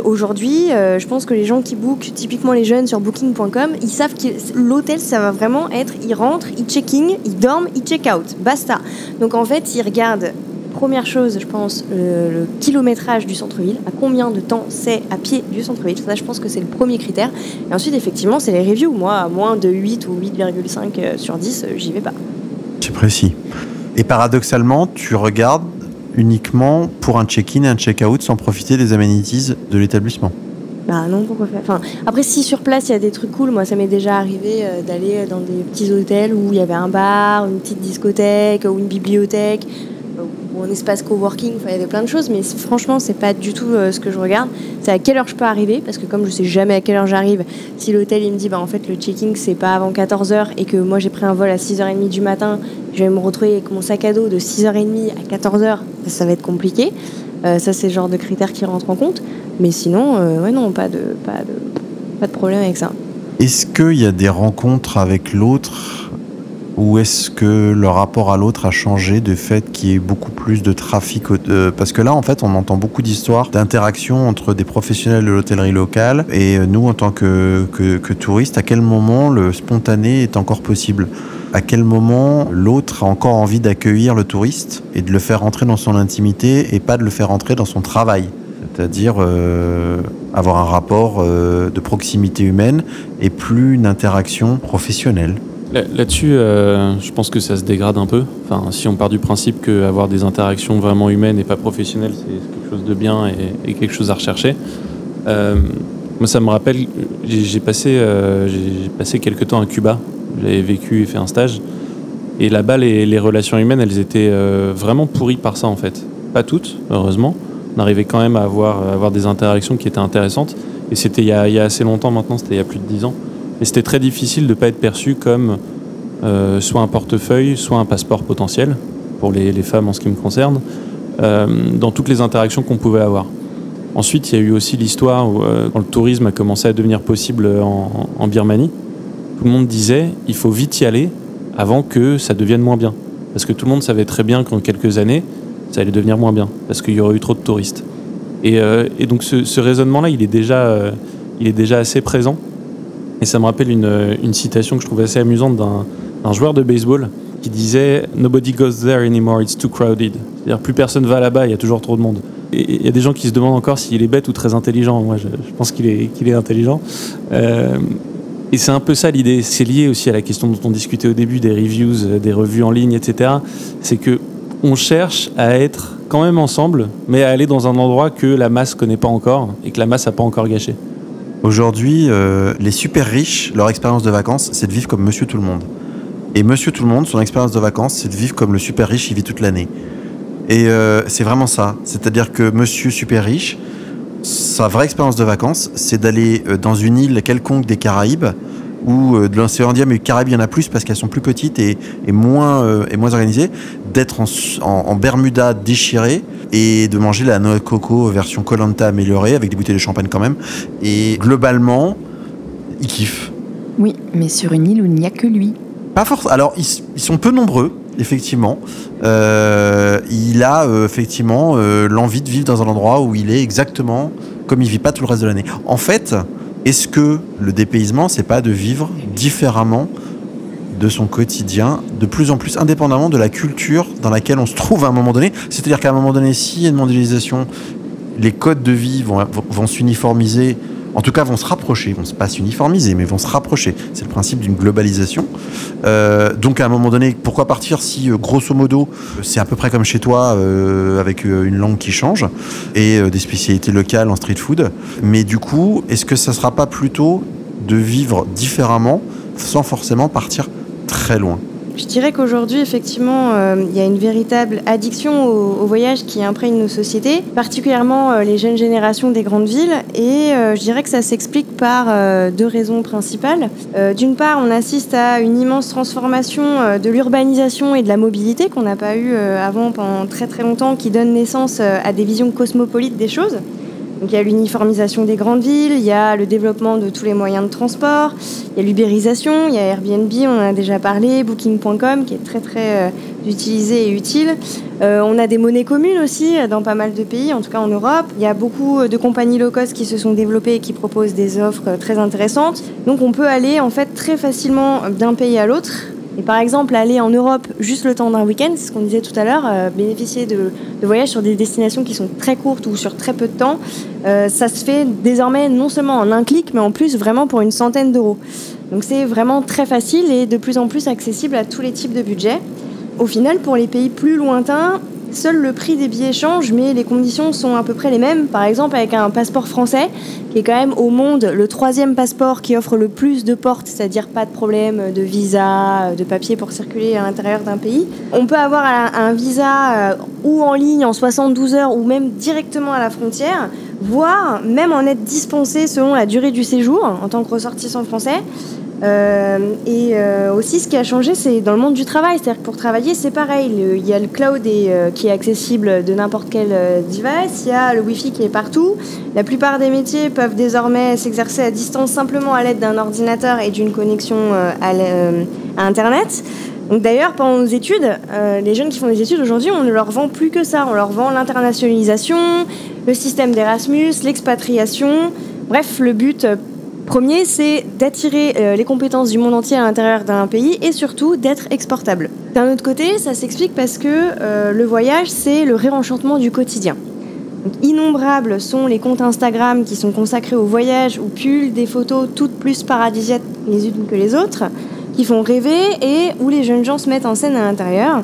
Aujourd'hui, je pense que les gens qui bookent, typiquement les jeunes sur booking.com, ils savent que l'hôtel, ça va vraiment être, ils rentrent, ils check-in, ils dorment, ils check-out. Basta. Donc en fait, ils regardent Première chose, je pense, le, le kilométrage du centre-ville, à combien de temps c'est à pied du centre-ville? Ça, je pense que c'est le premier critère. Et ensuite, effectivement, c'est les reviews. Moi, à moins de 8 ou 8,5 sur 10, euh, j'y vais pas. C'est précis. Et paradoxalement, tu regardes uniquement pour un check-in et un check-out sans profiter des amenities de l'établissement. Bah non, pourquoi faire enfin, Après, si sur place, il y a des trucs cool, moi, ça m'est déjà arrivé euh, d'aller dans des petits hôtels où il y avait un bar, une petite discothèque ou une bibliothèque euh, ou un espace coworking, il y avait plein de choses, mais franchement, c'est pas du tout euh, ce que je regarde. C'est à quelle heure je peux arriver, parce que comme je sais jamais à quelle heure j'arrive, si l'hôtel il me dit, bah en fait, le checking c'est pas avant 14h et que moi j'ai pris un vol à 6h30 du matin, je vais me retrouver avec mon sac à dos de 6h30 à 14h, ça, va être compliqué. Euh, ça, c'est le genre de critères qui rentrent en compte. Mais sinon, euh, non, pas de, pas, de, pas de problème avec ça. Est-ce qu'il y a des rencontres avec l'autre ou est-ce que le rapport à l'autre a changé du fait qu'il y ait beaucoup plus de trafic euh, Parce que là, en fait, on entend beaucoup d'histoires d'interaction entre des professionnels de l'hôtellerie locale et nous, en tant que, que, touristes. À quel moment le spontané est encore possible? À quel moment l'autre a encore envie d'accueillir le touriste et de le faire rentrer dans son intimité et pas de le faire rentrer dans son travail? C'est-à-dire euh, avoir un rapport euh, de proximité humaine et plus une interaction professionnelle. Là-dessus, euh, je pense que ça se dégrade un peu. Enfin, si on part du principe qu'avoir des interactions vraiment humaines et pas professionnelles, c'est quelque chose de bien et, quelque chose à rechercher. moi, ça me rappelle, j'ai passé, j'ai passé quelques temps à Cuba. J'avais vécu et fait un stage. Et là-bas, les, relations humaines, elles étaient vraiment pourries par ça, en fait. Pas toutes, heureusement on arrivait quand même à avoir, avoir des interactions qui étaient intéressantes. Et c'était il, y a assez longtemps maintenant, c'était il y a plus de 10 ans. Et c'était très difficile de ne pas être perçu comme euh, soit un portefeuille, soit un passeport potentiel, pour les, femmes en ce qui me concerne, euh, dans toutes les interactions qu'on pouvait avoir. Ensuite, il y a eu aussi l'histoire où, euh, quand le tourisme a commencé à devenir possible en, Birmanie, tout le monde disait il faut vite y aller avant que ça devienne moins bien. Parce que tout le monde savait très bien qu'en quelques années, ça allait devenir moins bien parce qu'il y aurait eu trop de touristes. Et, donc ce, raisonnement-là, il, est déjà, il est déjà assez présent. Et ça me rappelle une, une citation que je trouve assez amusante d'un joueur de baseball qui disait Nobody goes there anymore, it's too crowded. C'est-à-dire plus personne va là-bas, il y a toujours trop de monde. Et il y a des gens qui se demandent encore s'il est bête ou très intelligent. Moi, je, pense qu'il est, intelligent. Euh, et c'est un peu ça l'idée. C'est lié aussi à la question dont on discutait au début des reviews, des revues en ligne, etc. C'est que on cherche à être quand même ensemble, mais à aller dans un endroit que la masse connaît pas encore et que la masse n'a pas encore gâché. Aujourd'hui, euh, les super riches, leur expérience de vacances, c'est de vivre comme Monsieur Tout le Monde. Et Monsieur Tout le Monde, son expérience de vacances, c'est de vivre comme le super riche, il vit toute l'année. Et euh, c'est vraiment ça. C'est-à-dire que Monsieur Super Riche, sa vraie expérience de vacances, c'est d'aller euh, dans une île quelconque des Caraïbes ou de l'océan Indien, mais Caraïbes, il y en a plus parce qu'elles sont plus petites et, moins, et moins organisées, d'être en, Bermuda déchirée et de manger la noix de coco version Colanta améliorée avec des bouteilles de champagne quand même. Et globalement, il kiffe. Oui, mais sur une île où il n'y a que lui. Pas forcément. Alors, ils, sont peu nombreux, effectivement. Euh, il a euh, effectivement euh, l'envie de vivre dans un endroit où il est exactement comme il vit pas tout le reste de l'année. En fait, est-ce que le dépaysement, c'est pas de vivre différemment de son quotidien, de plus en plus indépendamment de la culture dans laquelle on se trouve à un moment donné? C'est-à-dire qu'à un moment donné, s'il y a une mondialisation, les codes de vie vont, vont, s'uniformiser, en tout cas vont se rapprocher, vont pas s'uniformiser, mais vont se rapprocher. C'est le principe d'une globalisation. Euh, donc à un moment donné, pourquoi partir si euh, grosso modo c'est à peu près comme chez toi, euh, avec une langue qui change et des spécialités locales en street food. Mais du coup, est-ce que ça sera pas plutôt de vivre différemment sans forcément partir très loin? Je dirais qu'aujourd'hui, effectivement, euh, il y a une véritable addiction au, voyage qui imprègne nos sociétés, particulièrement euh, les jeunes générations des grandes villes. Et euh, je dirais que ça s'explique par deux raisons principales. D'une part, on assiste à une immense transformation de l'urbanisation et de la mobilité qu'on n'a pas eu avant pendant très très longtemps, qui donne naissance à des visions cosmopolites des choses. Donc il y a l'uniformisation des grandes villes, il y a le développement de tous les moyens de transport, il y a l'ubérisation, il y a Airbnb, on en a déjà parlé, Booking.com qui est très très euh, utilisé et utile. Euh, on a des monnaies communes aussi euh, dans pas mal de pays, en tout cas en Europe. Il y a beaucoup de compagnies low cost qui se sont développées et qui proposent des offres très intéressantes. Donc on peut aller en fait très facilement d'un pays à l'autre et par exemple, aller en Europe juste le temps d'un week-end, c'est ce qu'on disait tout à l'heure, euh, bénéficier de, voyages sur des destinations qui sont très courtes ou sur très peu de temps, euh, ça se fait désormais non seulement en un clic, mais en plus vraiment pour une centaine d'euros. Donc c'est vraiment très facile et de plus en plus accessible à tous les types de budgets. Au final, pour les pays plus lointains, Seul le prix des billets change, mais les conditions sont à peu près les mêmes. Par exemple, avec un passeport français, qui est quand même au monde le troisième passeport qui offre le plus de portes, c'est-à-dire pas de problème de visa, de papier pour circuler à l'intérieur d'un pays. On peut avoir un, visa euh, ou en ligne en 72 heures ou même directement à la frontière, voire même en être dispensé selon la durée du séjour en tant que ressortissant français. Euh, et euh, aussi, ce qui a changé, c'est dans le monde du travail. C'est-à-dire que pour travailler, c'est pareil. il y a le cloud euh, qui est accessible de n'importe quel device. Il y a le Wi-Fi qui est partout. La plupart des métiers peuvent désormais s'exercer à distance simplement à l'aide d'un ordinateur et d'une connexion à, Internet. Donc d'ailleurs, pendant nos études, les jeunes qui font des études aujourd'hui, on ne leur vend plus que ça. On leur vend l'internationalisation, le système d'Erasmus, l'expatriation. Bref, le but premier, c'est d'attirer euh, les compétences du monde entier à l'intérieur d'un pays et surtout d'être exportable. D'un autre côté, ça s'explique parce que le voyage, c'est le réenchantement du quotidien. innombrables sont les comptes Instagram qui sont consacrés au voyage ou pullent des photos toutes plus paradisiaques les unes que les autres qui font rêver et où les jeunes gens se mettent en scène à l'intérieur.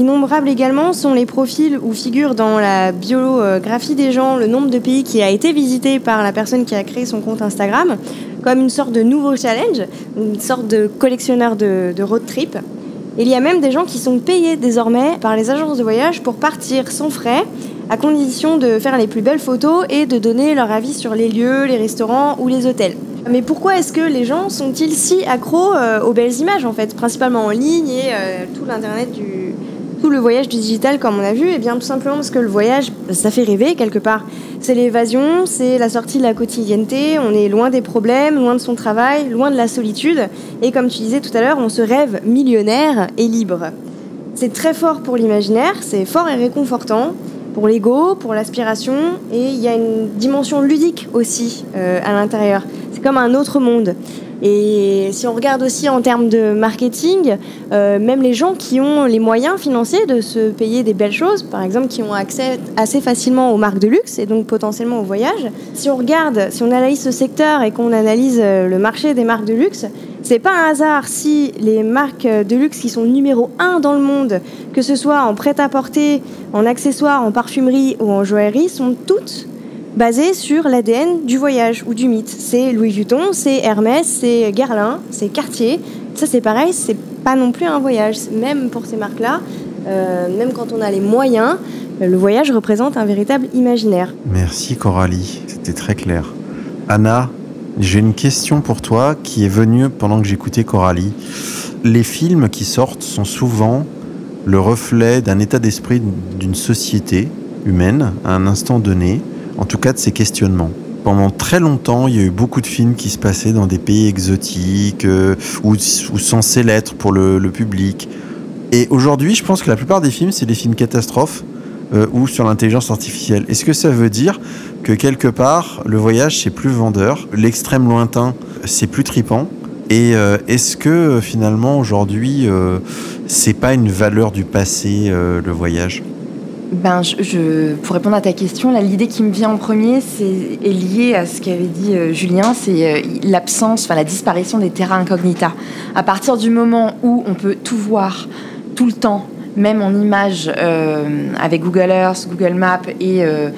Innombrables également sont les profils où figure dans la biographie des gens le nombre de pays qui a été visité par la personne qui a créé son compte Instagram, comme une sorte de nouveau challenge, une sorte de collectionneur de, road trip. Il y a même des gens qui sont payés désormais par les agences de voyage pour partir sans frais, à condition de faire les plus belles photos et de donner leur avis sur les lieux, les restaurants ou les hôtels. Mais pourquoi est-ce que les gens sont-ils si accros euh, aux belles images en fait, principalement en ligne et euh, tout l'internet du tout le voyage du digital comme on a vu Eh bien tout simplement parce que le voyage ça fait rêver quelque part. C'est l'évasion, c'est la sortie de la quotidienneté, on est loin des problèmes, loin de son travail, loin de la solitude et comme tu disais tout à l'heure, on se rêve millionnaire et libre. C'est très fort pour l'imaginaire, c'est fort et réconfortant pour l'ego, pour l'aspiration, et il y a une dimension ludique aussi euh, à l'intérieur. C'est comme un autre monde. Et si on regarde aussi en termes de marketing, euh, même les gens qui ont les moyens financiers de se payer des belles choses, par exemple qui ont accès assez facilement aux marques de luxe et donc potentiellement au voyage, si on regarde, si on analyse ce secteur et qu'on analyse euh, le marché des marques de luxe, c'est pas un hasard si les marques de luxe qui sont numéro un dans le monde, que ce soit en prêt-à-porter, en accessoires, en parfumerie ou en joaillerie, sont toutes basées sur l'ADN du voyage ou du mythe. C'est Louis Vuitton, c'est Hermès, c'est Guerlain, c'est Cartier. Ça c'est pareil, c'est pas non plus un voyage. Même pour ces marques-là, euh, même quand on a les moyens, le voyage représente un véritable imaginaire. Merci Coralie, c'était très clair. Anna, j'ai une question pour toi qui est venue pendant que j'écoutais Coralie. Les films qui sortent sont souvent le reflet d'un état d'esprit d'une société humaine à un instant donné, en tout cas de ses questionnements. Pendant très longtemps, il y a eu beaucoup de films qui se passaient dans des pays exotiques euh, ou, censés l'être pour le, le public. Et aujourd'hui, je pense que la plupart des films, c'est des films catastrophes euh, ou sur l'intelligence artificielle. Est-ce que ça veut dire que quelque part, le voyage, c'est plus vendeur, l'extrême lointain, c'est plus tripant? Et euh, est-ce que finalement aujourd'hui, euh, c'est pas une valeur du passé, le voyage? Ben, pour répondre à ta question, l'idée qui me vient en premier c'est, est liée à ce qu'avait dit Julien, c'est l'absence, enfin la disparition des terrains incognita. À partir du moment où on peut tout voir tout le temps, même en images euh, avec Google Earth, Google Maps et, euh,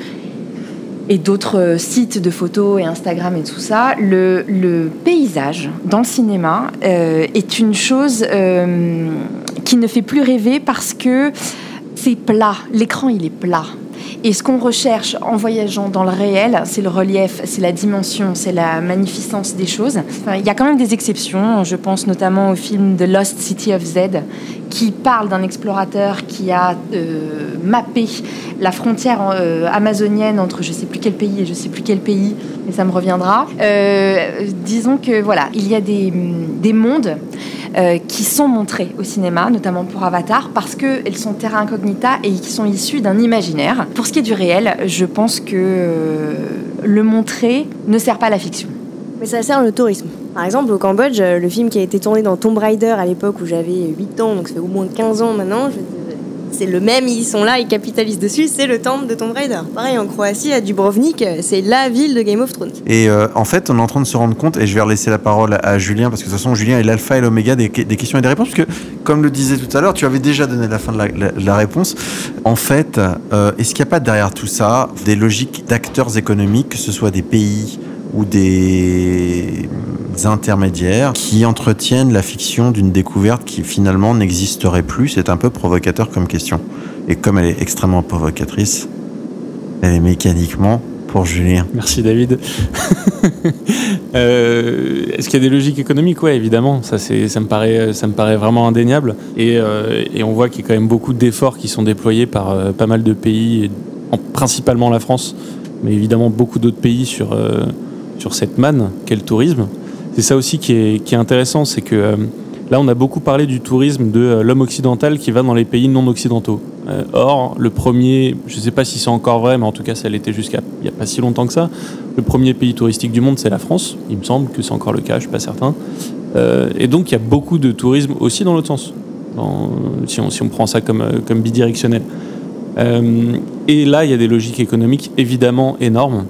d'autres sites de photos et Instagram et tout ça, le, paysage dans le cinéma euh, est une chose qui ne fait plus rêver parce que c'est plat, l'écran il est plat. Et ce qu'on recherche en voyageant dans le réel, c'est le relief, c'est la dimension, c'est la magnificence des choses. il y a quand même des exceptions. Je pense notamment au film The Lost City of Z, qui parle d'un explorateur qui a euh, mappé la frontière euh, amazonienne entre je sais plus quel pays et je sais plus quel pays, mais ça me reviendra. Euh, disons que voilà, il y a des, des mondes qui sont montrées au cinéma, notamment pour Avatar, parce qu'elles sont terra incognita et qui sont issues d'un imaginaire. Pour ce qui est du réel, je pense que le montrer ne sert pas à la fiction. Mais ça sert le tourisme. Par exemple, au Cambodge, le film qui a été tourné dans Tomb Raider à l'époque où j'avais 8 ans, donc ça fait au moins 15 ans maintenant, c'est le même, ils sont là, ils capitalisent dessus, c'est le temple de Tomb Raider. Pareil, en Croatie, à Dubrovnik, c'est la ville de Game of Thrones. Et euh, en fait, on est en train de se rendre compte, et je vais relaisser la parole à Julien, parce que de toute façon, Julien est l'alpha et l'oméga des, questions et des réponses, parce que, comme le disait tout à l'heure, tu avais déjà donné la fin de la, réponse. En fait, euh, est-ce qu'il n'y a pas derrière tout ça des logiques d'acteurs économiques, que ce soit des pays ou des intermédiaires qui entretiennent la fiction d'une découverte qui finalement n'existerait plus. C'est un peu provocateur comme question. Et comme elle est extrêmement provocatrice, elle est mécaniquement pour Julien. Merci David. [laughs] Euh, est-ce qu'il y a des logiques économiques? Oui, évidemment. Ça, ça, me paraît, ça me paraît vraiment indéniable. Et, euh, et on voit qu'il y a quand même beaucoup d'efforts qui sont déployés par euh, pas mal de pays, en, principalement la France, mais évidemment beaucoup d'autres pays sur, sur cette manne qu'est le tourisme c'est ça aussi qui est, intéressant, c'est que euh, Là, on a beaucoup parlé du tourisme de euh, l'homme occidental qui va dans les pays non occidentaux. Euh, or, le premier, je ne sais pas si c'est encore vrai, mais en tout cas, ça l'était jusqu'à il n'y a pas si longtemps que ça. Le premier pays touristique du monde, c'est la France. Il me semble que c'est encore le cas, je ne suis pas certain. Et donc, il y a beaucoup de tourisme aussi dans l'autre sens, si, on, prend ça comme, bidirectionnel. Et là, il y a des logiques économiques évidemment énormes,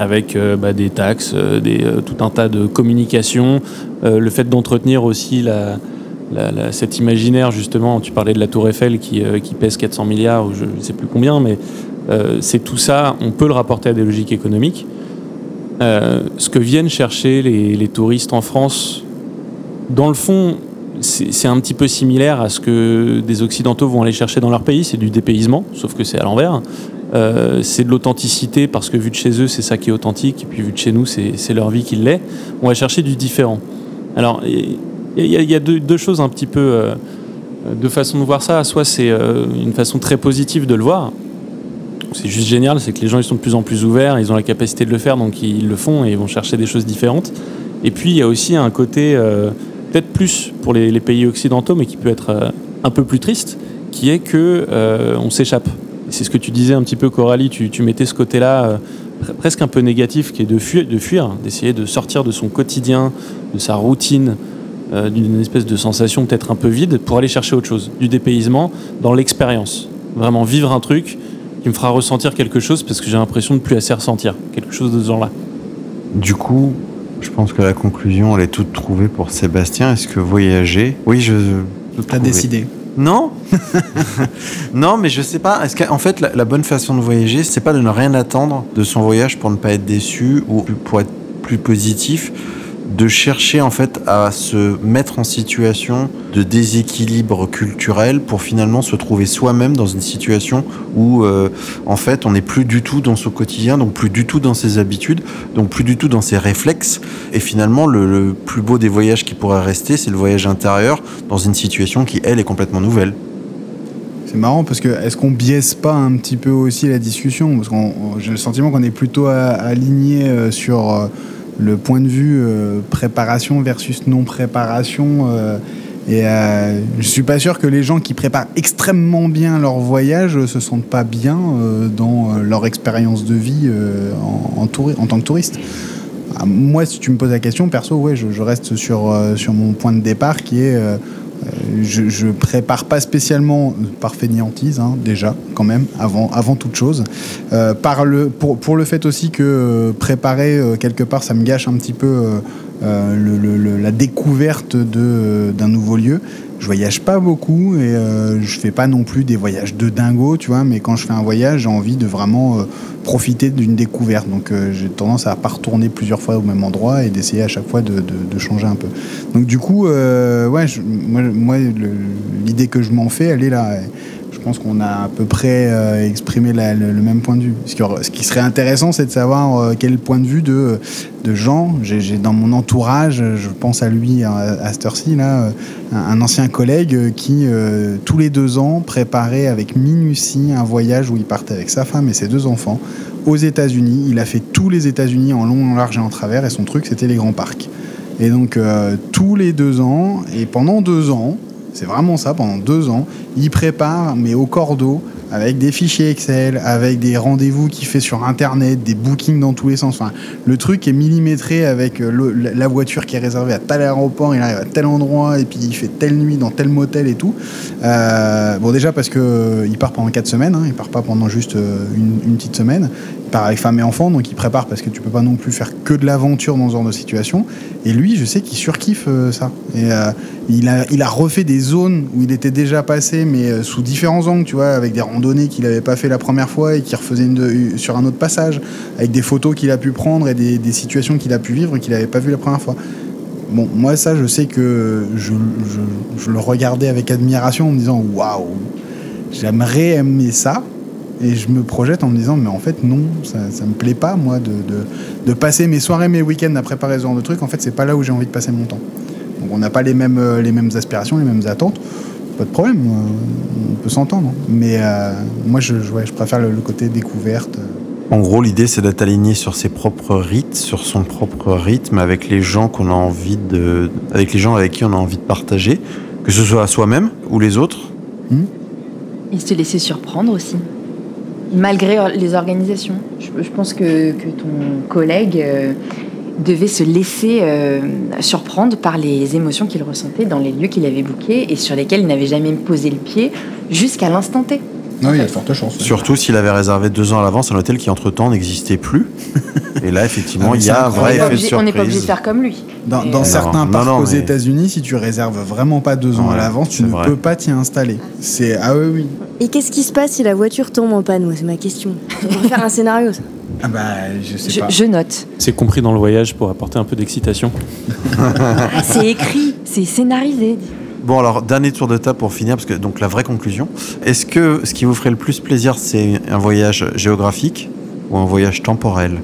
avec euh, bah, des taxes, euh, euh, tout un tas de communications, le fait d'entretenir aussi la, cet imaginaire, justement, tu parlais de la Tour Eiffel qui, pèse 400 milliards, ou je ne sais plus combien, mais c'est tout ça, on peut le rapporter à des logiques économiques. Ce que viennent chercher les, touristes en France, dans le fond, c'est un petit peu similaire à ce que des Occidentaux vont aller chercher dans leur pays, c'est du dépaysement, sauf que c'est à l'envers. Euh, c'est de l'authenticité parce que vu de chez eux, c'est ça qui est authentique, et puis vu de chez nous, c'est leur vie qui l'est. On va chercher du différent. Alors, il y, a- deux, choses un petit peu, euh, deux façons de voir ça. Soit c'est euh, une façon très positive de le voir. C'est juste génial, c'est que les gens ils sont de plus en plus ouverts, ils ont la capacité de le faire, donc ils le font et ils vont chercher des choses différentes. Et puis il y a aussi un côté peut-être plus pour les, les pays occidentaux, mais qui peut être un peu plus triste, qui est que on s'échappe. C'est ce que tu disais un petit peu, Coralie. Tu, tu mettais ce côté-là euh, pre- presque un peu négatif, qui est de fuir, de fuir, d'essayer de sortir de son quotidien, de sa routine, euh, d'une espèce de sensation peut-être un peu vide, pour aller chercher autre chose, du dépaysement dans l'expérience. Vraiment vivre un truc qui me fera ressentir quelque chose, parce que j'ai l'impression de plus assez ressentir quelque chose de ce genre-là. Du coup, je pense que la conclusion, elle est toute trouvée pour Sébastien. Est-ce que voyager? Oui, je. T'as décidé. Non? [laughs] Non, mais je sais pas. Est-ce qu'en fait, la, la bonne façon de voyager, c'est pas de ne rien attendre de son voyage pour ne pas être déçu ou pour être plus positif? De chercher en fait à se mettre en situation de déséquilibre culturel pour finalement se trouver soi-même dans une situation où euh, en fait on n'est plus du tout dans son quotidien, donc plus du tout dans ses habitudes, donc plus du tout dans ses réflexes. Et finalement le, plus beau des voyages qui pourrait rester, c'est le voyage intérieur dans une situation qui elle est complètement nouvelle. C'est marrant parce que est-ce qu'on biaise pas un petit peu aussi la discussion? Parce que j'ai le sentiment qu'on est plutôt aligné euh, sur euh, le point de vue euh, préparation versus non préparation. euh, et euh, je suis pas sûr que les gens qui préparent extrêmement bien leur voyage euh, se sentent pas bien dans leur expérience de vie en, en tant que touriste. Ah, Moi, si tu me poses la question, perso, ouais, je, je reste sur, sur mon point de départ qui est je, prépare pas spécialement par fainéantise, hein, déjà, quand même, avant, avant toute chose. Euh, par le, pour, pour le fait aussi que euh, préparer, euh, quelque part, ça me gâche un petit peu la découverte d'un nouveau lieu. Je voyage pas beaucoup et euh, je fais pas non plus des voyages de dingo, tu vois, mais quand je fais un voyage, j'ai envie de vraiment euh, profiter d'une découverte. Donc euh, j'ai tendance à pas retourner plusieurs fois au même endroit et d'essayer à chaque fois de, changer un peu. Donc du coup, euh, ouais, moi, l'idée que je m'en fais, elle est là. Je pense qu'on a à peu près euh, exprimé le, même point de vue. Ce qui, serait intéressant, c'est de savoir euh, quel point de vue de, de. J'ai dans mon entourage, je pense à lui à, cette heure-ci, là, euh, un, ancien collègue qui, tous les deux ans, préparait avec minutie un voyage où il partait avec sa femme et ses deux enfants aux États-Unis. Il a fait tous les États-Unis en long, en large et en travers, et son truc, c'était les grands parcs. Et donc, tous les deux ans, et pendant deux ans, c'est vraiment ça, pendant deux ans, il prépare, mais au cordeau, avec des fichiers Excel, avec des rendez-vous qu'il fait sur Internet, des bookings dans tous les sens. Enfin, le truc est millimétré avec euh, la voiture qui est réservée à tel aéroport, il arrive à tel endroit, et puis il fait telle nuit dans tel motel et tout. Euh, bon, déjà parce que euh, il part pendant quatre semaines, hein, il part pas pendant juste une, petite semaine. Il part avec femme et enfant, donc il prépare parce que tu peux pas non plus faire que de l'aventure dans ce genre de situation. Et lui, je sais qu'il surkiffe ça. Et il, a, refait des zones où il était déjà passé, mais sous différents angles, tu vois, avec des randonnées qu'il avait pas fait la première fois et qui refaisait sur un autre passage, avec des photos qu'il a pu prendre et des, situations qu'il a pu vivre qu'il avait pas vu la première fois. Bon, moi, ça, je sais que je, le regardais avec admiration en me disant waouh, j'aimerais aimer ça. Et je me projette en me disant, mais en fait, non, ça, ça me plaît pas, moi, de passer mes soirées, mes week-ends à préparer ce genre de trucs. En fait, c'est pas là où j'ai envie de passer mon temps. Donc, on n'a pas les mêmes, euh, les mêmes aspirations, les mêmes attentes. Pas de problème, on peut s'entendre. Mais euh, moi, je, je- ouais, je préfère le, le côté découverte. En gros, l'idée, c'est d'être aligné sur ses propres rites, sur son propre rythme, avec les gens qu'on a envie de, avec les gens avec qui on a envie de partager, que ce soit à soi-même ou les autres. Et se laisser surprendre aussi. Malgré les organisations. Je, je pense que, que ton collègue euh, devait se laisser euh, surprendre par les émotions qu'il ressentait dans les lieux qu'il avait bookés et sur lesquels il n'avait jamais posé le pied jusqu'à l'instant T. Non, il y a de fortes chances. Surtout s'il avait réservé deux ans à l'avance un hôtel qui entre-temps n'existait plus. [laughs] Et là, effectivement, Ah, il y a un On vrai n'est pas effet de obligé- on n'est pas obligé de surprise. faire comme lui. Dans, certains non, parcs non, aux mais- États-Unis, si tu réserves vraiment pas deux ans Ouais, à l'avance, tu ne vrai. peux pas t'y installer. C'est ah oui oui. Et qu'est-ce qui se passe si la voiture tombe en panne? Moi, c'est ma question. On va faire un scénario, ça. Ah bah je sais Je, pas. je note. C'est compris dans le voyage pour apporter un peu d'excitation. [laughs] Ah, c'est écrit, c'est scénarisé. Bon, alors, dernier tour de table pour finir, parce que donc la vraie conclusion. Est-ce que ce qui vous ferait le plus plaisir, c'est un voyage géographique ou un voyage temporel?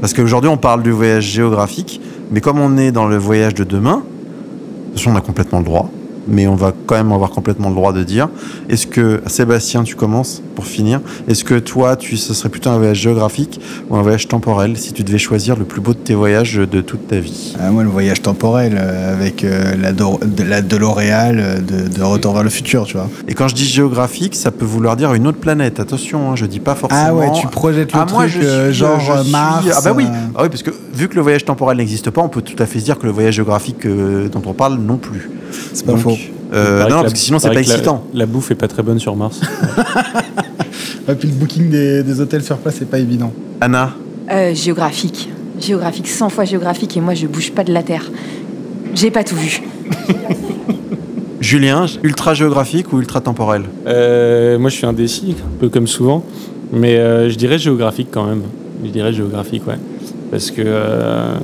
Parce qu'aujourd'hui, on parle du voyage géographique, mais comme on est dans le voyage de demain, de toute façon, on a complètement le droit, mais on va quand même avoir complètement le droit de dire est-ce que, Sébastien, tu commences pour finir? Est-ce que toi, tu, ce serait plutôt un voyage géographique ou un voyage temporel si tu devais choisir le plus beau de tes voyages de toute ta vie? Ah, moi le voyage temporel euh, avec euh, la, Do- de, la DeLoreal euh, de, de Retour vers le futur, tu vois. Et quand je dis géographique, ça peut vouloir dire une autre planète. Attention, hein, je dis pas forcément. Ah ouais, tu projettes le Ah, moi, truc je euh, suis, genre je suis- Mars. Ah bah oui. euh, Ah oui, parce que vu que le voyage temporel n'existe pas, on peut tout à fait se dire que le voyage géographique dont on parle non plus. c'est pas Donc, faux. Euh, non, parce la- que sinon c'est pas la- excitant. La, bouffe est pas très bonne sur Mars. Et [laughs] puis le booking des, des hôtels sur place, c'est pas évident. Anna, Euh, géographique. Géographique, 100 fois géographique, et moi je bouge pas de la Terre. J'ai pas tout vu. [laughs] Julien, ultra géographique ou ultra temporel? Euh, moi, je suis indécis, un peu comme souvent. Mais euh, je dirais géographique quand même. Je dirais géographique, ouais. Parce que, euh,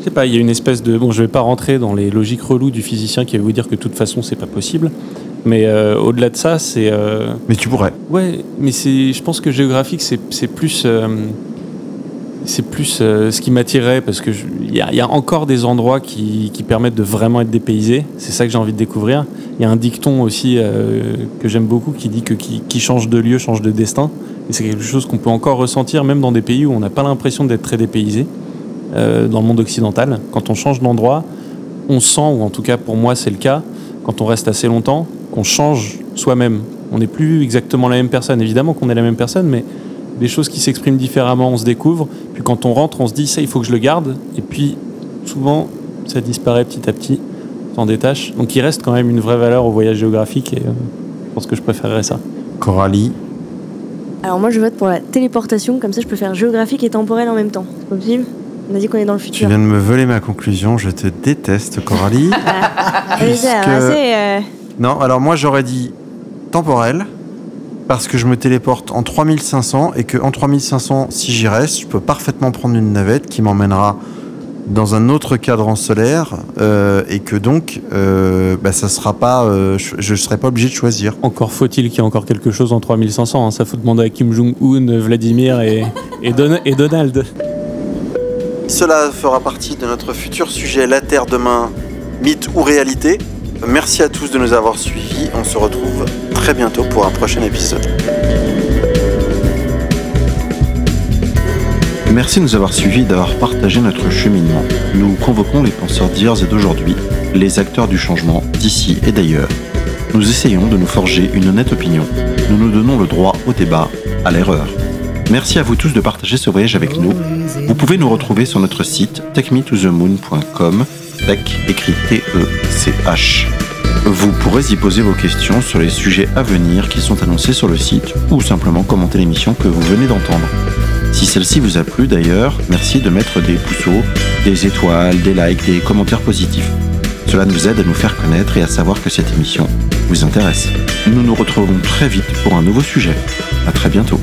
je sais pas, il y a une espèce de. Bon, je vais pas rentrer dans les logiques reloues du physicien qui va vous dire que de toute façon, c'est pas possible. Mais euh, au-delà de ça, c'est. euh, Mais tu pourrais. Ouais, mais c'est, je pense que géographique, c'est, c'est plus, euh, c'est plus euh, ce qui m'attirait parce que je- il y, a- il y a encore des endroits qui, qui permettent de vraiment être dépaysés. C'est ça que j'ai envie de découvrir. Il y a un dicton aussi euh, que j'aime beaucoup qui dit que qui, qui change de lieu change de destin. Et c'est quelque chose qu'on peut encore ressentir même dans des pays où on n'a pas l'impression d'être très dépaysé. Euh, dans le monde occidental, quand on change d'endroit, on sent, ou en tout cas pour moi c'est le cas, quand on reste assez longtemps, qu'on change soi-même. On n'est plus exactement la même personne. Évidemment qu'on est la même personne, mais des choses qui s'expriment différemment, on se découvre. Puis quand on rentre, on se dit ça, il faut que je le garde. Et puis souvent, ça disparaît petit à petit, s'en détache. Donc il reste quand même une vraie valeur au voyage géographique et euh, je pense que je préférerais ça. Coralie, Alors moi, je vote pour la téléportation, comme ça je peux faire géographique et temporel en même temps. C'est possible? On a dit qu'on est dans le tu futur. viens de me voler ma conclusion. Je te déteste, Coralie. [laughs] Allez, puisque- alors, c'est, euh, non, alors moi j'aurais dit temporel. Parce que je me téléporte en 3500 et que en 3500, si j'y reste, je peux parfaitement prendre une navette qui m'emmènera dans un autre cadran solaire euh, et que donc euh, bah, ça sera pas, euh, je ne serai pas obligé de choisir. Encore faut-il qu'il y ait encore quelque chose en 3500. hein. Ça faut demander à Kim Jong-un, Vladimir et, et, Don- et Donald. Cela fera partie de notre futur sujet La Terre demain, mythe ou réalité. Merci à tous de nous avoir suivis. On se retrouve très bientôt pour un prochain épisode. Merci de nous avoir suivis et d'avoir partagé notre cheminement. Nous convoquons les penseurs d'hier et d'aujourd'hui, les acteurs du changement d'ici et d'ailleurs. Nous essayons de nous forger une honnête opinion. Nous nous donnons le droit au débat, à l'erreur. Merci à vous tous de partager ce voyage avec nous. Vous pouvez nous retrouver sur notre site techmetothemoon.com, tech écrit T-E-C-H. Vous pourrez y poser vos questions sur les sujets à venir qui sont annoncés sur le site ou simplement commenter l'émission que vous venez d'entendre. Si celle-ci vous a plu d'ailleurs, merci de mettre des pouceaux, des étoiles, des likes, des commentaires positifs. Cela nous aide à nous faire connaître et à savoir que cette émission vous intéresse. Nous nous retrouvons très vite pour un nouveau sujet. À très bientôt.